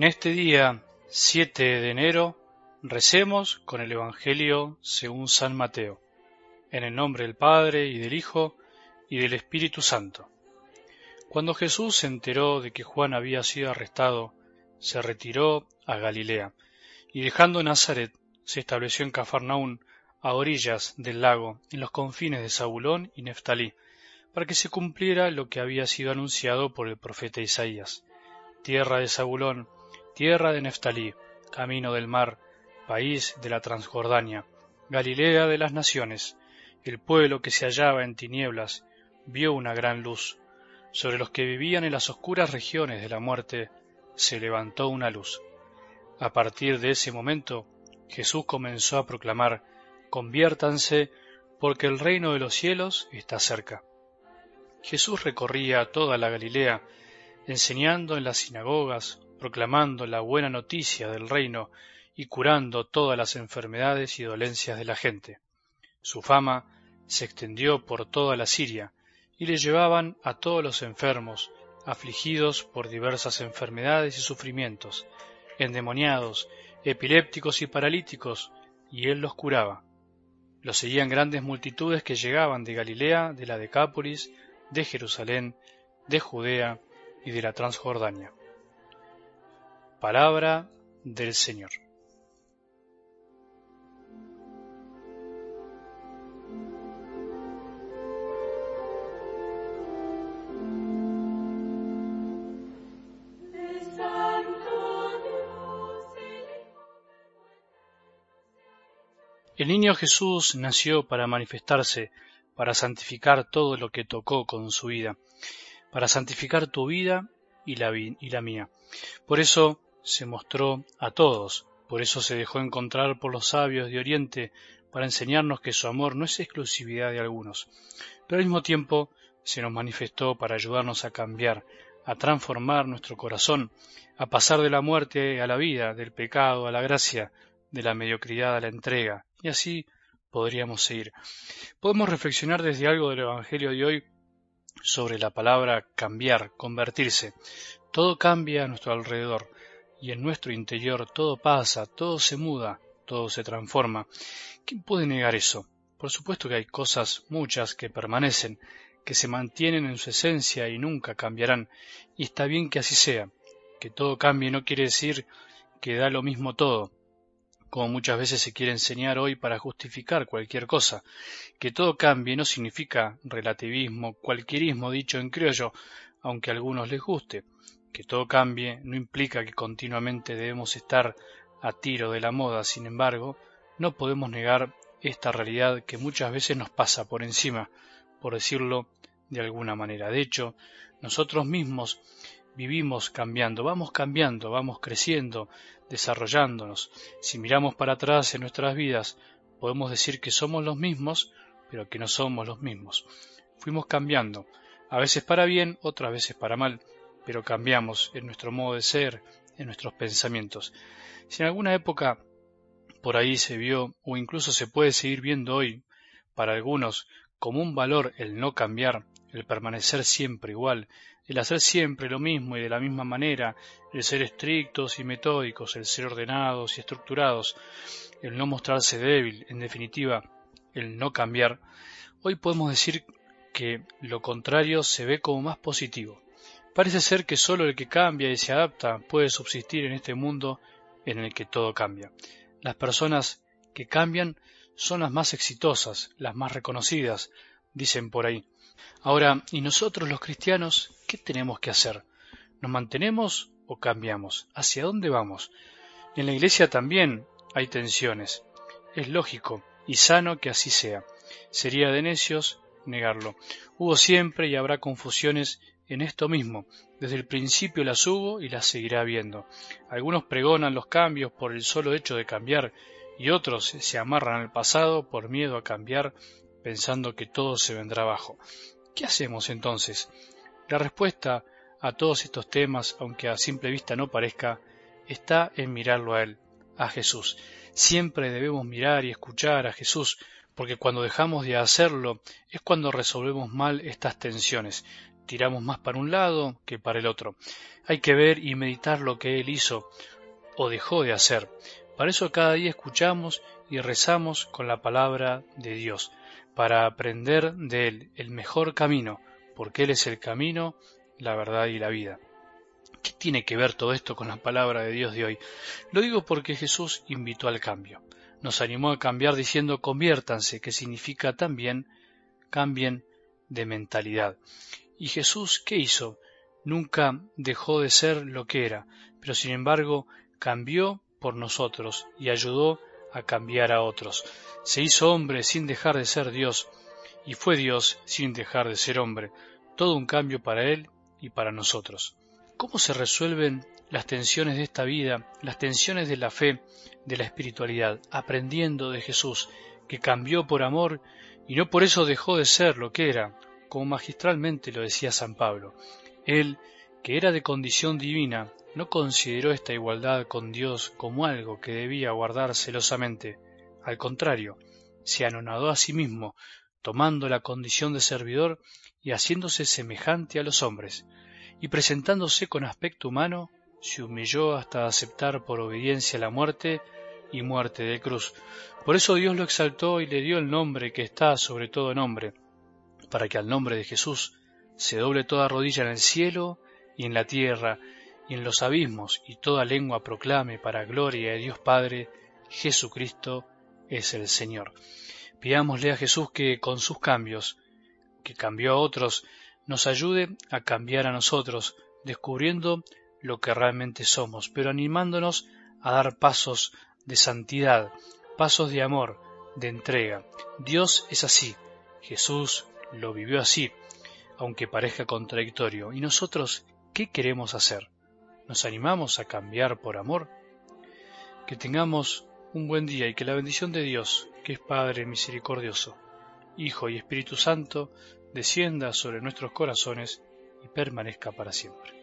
En este día 7 de enero recemos con el Evangelio según San Mateo, en el nombre del Padre y del Hijo y del Espíritu Santo. Cuando Jesús se enteró de que Juan había sido arrestado, se retiró a Galilea, y dejando Nazaret, se estableció en Cafarnaún, a orillas del lago, en los confines de Zabulón y Neftalí, para que se cumpliera lo que había sido anunciado por el profeta Isaías. Tierra de Zabulón, tierra de Neftalí, camino del mar, país de la Transjordania, Galilea de las naciones, el pueblo que se hallaba en tinieblas vio una gran luz. Sobre los que vivían en las oscuras regiones de la muerte se levantó una luz. A partir de ese momento, Jesús comenzó a proclamar, conviértanse, porque el reino de los cielos está cerca. Jesús recorría toda la Galilea, enseñando en las sinagogas, proclamando la buena noticia del reino y curando todas las enfermedades y dolencias de la gente. Su fama se extendió por toda la Siria, y le llevaban a todos los enfermos, afligidos por diversas enfermedades y sufrimientos, endemoniados, epilépticos y paralíticos, y él los curaba. Lo seguían grandes multitudes que llegaban de Galilea, de la Decápolis, de Jerusalén, de Judea y de la Transjordania. Palabra del Señor. El niño Jesús nació para manifestarse, para santificar todo lo que tocó con su vida, para santificar tu vida y la, mía. Por eso se mostró a todos, por eso se dejó encontrar por los sabios de Oriente para enseñarnos que su amor no es exclusividad de algunos, pero al mismo tiempo se nos manifestó para ayudarnos a cambiar, a transformar nuestro corazón, a pasar de la muerte a la vida, del pecado a la gracia, de la mediocridad a la entrega, y así podríamos seguir. Podemos reflexionar desde algo del Evangelio de hoy sobre la palabra cambiar, convertirse. Todo cambia a nuestro alrededor y en nuestro interior todo pasa, todo se muda, todo se transforma. ¿Quién puede negar eso? Por supuesto que hay cosas, muchas, que permanecen, que se mantienen en su esencia y nunca cambiarán, y está bien que así sea. Que todo cambie no quiere decir que da lo mismo todo, como muchas veces se quiere enseñar hoy para justificar cualquier cosa. Que todo cambie no significa relativismo, cualquierismo dicho en criollo, aunque a algunos les guste que todo cambie no implica que continuamente debemos estar a tiro de la moda, sin embargo, no podemos negar esta realidad que muchas veces nos pasa por encima, por decirlo de alguna manera. De hecho, nosotros mismos vivimos cambiando, vamos cambiando, vamos creciendo, desarrollándonos. Si miramos para atrás en nuestras vidas, podemos decir que somos los mismos, pero que no somos los mismos. Fuimos cambiando, a veces para bien, otras veces para mal, pero cambiamos en nuestro modo de ser, en nuestros pensamientos. Si en alguna época por ahí se vio, o incluso se puede seguir viendo hoy, para algunos, como un valor el no cambiar, el permanecer siempre igual, el hacer siempre lo mismo y de la misma manera, el ser estrictos y metódicos, el ser ordenados y estructurados, el no mostrarse débil, en definitiva, el no cambiar, hoy podemos decir que lo contrario se ve como más positivo. Parece ser que solo el que cambia y se adapta puede subsistir en este mundo en el que todo cambia. Las personas que cambian son las más exitosas, las más reconocidas, dicen por ahí. Ahora, ¿y nosotros los cristianos qué tenemos que hacer? ¿Nos mantenemos o cambiamos? ¿Hacia dónde vamos? En la iglesia también hay tensiones. Es lógico y sano que así sea. Sería de necios negarlo. Hubo siempre y habrá confusiones en esto mismo. Desde el principio las hubo y las seguirá habiendo. Algunos pregonan los cambios por el solo hecho de cambiar y otros se amarran al pasado por miedo a cambiar pensando que todo se vendrá abajo. ¿Qué hacemos entonces? La respuesta a todos estos temas, aunque a simple vista no parezca, está en mirarlo a Él, a Jesús. Siempre debemos mirar y escuchar a Jesús, porque cuando dejamos de hacerlo es cuando resolvemos mal estas tensiones. Tiramos más para un lado que para el otro. Hay que ver y meditar lo que Él hizo o dejó de hacer. Para eso cada día escuchamos y rezamos con la palabra de Dios, para aprender de Él el mejor camino, porque Él es el camino, la verdad y la vida. ¿Qué tiene que ver todo esto con la palabra de Dios de hoy? Lo digo porque Jesús invitó al cambio. Nos animó a cambiar diciendo conviértanse, que significa también cambien de mentalidad. ¿Y Jesús qué hizo? Nunca dejó de ser lo que era, pero sin embargo cambió por nosotros y ayudó a cambiar a otros. Se hizo hombre sin dejar de ser Dios y fue Dios sin dejar de ser hombre. Todo un cambio para Él y para nosotros. ¿Cómo se resuelven las tensiones de esta vida, las tensiones de la fe, de la espiritualidad, aprendiendo de Jesús, que cambió por amor y no por eso dejó de ser lo que era, como magistralmente lo decía San Pablo. Él, que era de condición divina, no consideró esta igualdad con Dios como algo que debía guardar celosamente. Al contrario, se anonadó a sí mismo, tomando la condición de servidor y haciéndose semejante a los hombres, y presentándose con aspecto humano, se humilló hasta aceptar por obediencia la muerte y muerte de cruz. Por eso Dios lo exaltó y le dio el nombre que está sobre todo nombre, para que al nombre de Jesús se doble toda rodilla en el cielo y en la tierra y en los abismos, y toda lengua proclame para gloria de Dios Padre, Jesucristo es el Señor. Pidámosle a Jesús que con sus cambios, que cambió a otros, nos ayude a cambiar a nosotros, descubriendo lo que realmente somos, pero animándonos a dar pasos de santidad, pasos de amor, de entrega. Dios es así, Jesús lo vivió así, aunque parezca contradictorio. ¿Y nosotros qué queremos hacer? ¿Nos animamos a cambiar por amor? Que tengamos un buen día y que la bendición de Dios, que es Padre misericordioso, Hijo y Espíritu Santo, descienda sobre nuestros corazones y permanezca para siempre.